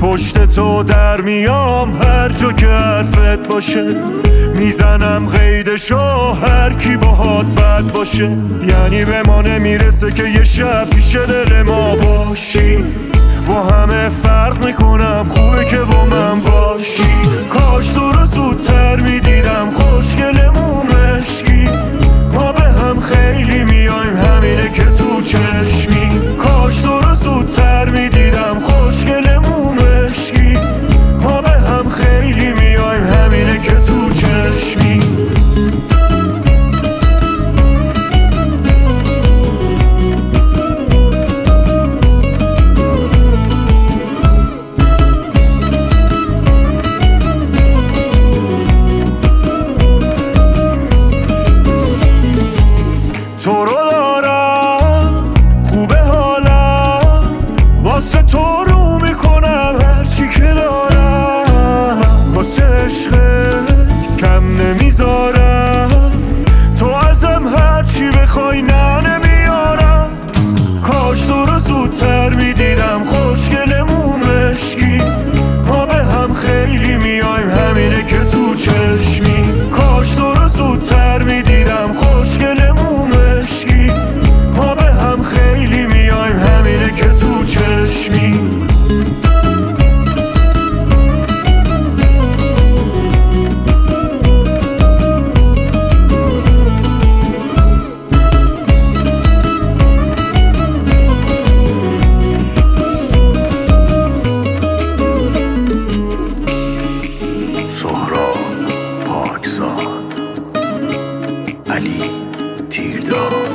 پشت تو در میام هر جا که حرفت باشه. می‌زنم قیدشو هر کی باهات بد باشه. یعنی به ما نمی‌رسه که یه شب پیش دل ما باشی. با همه فرق می‌کنم خوبه که با من باشی. کاش تو رو زودتر می‌دیدم خوشگلمون مشکی ما به هم خیلی میایم همینه که تو چشمی. کاش تو رو زودتر می‌دیدم. تو سهراب پاکزاد. علی تیردار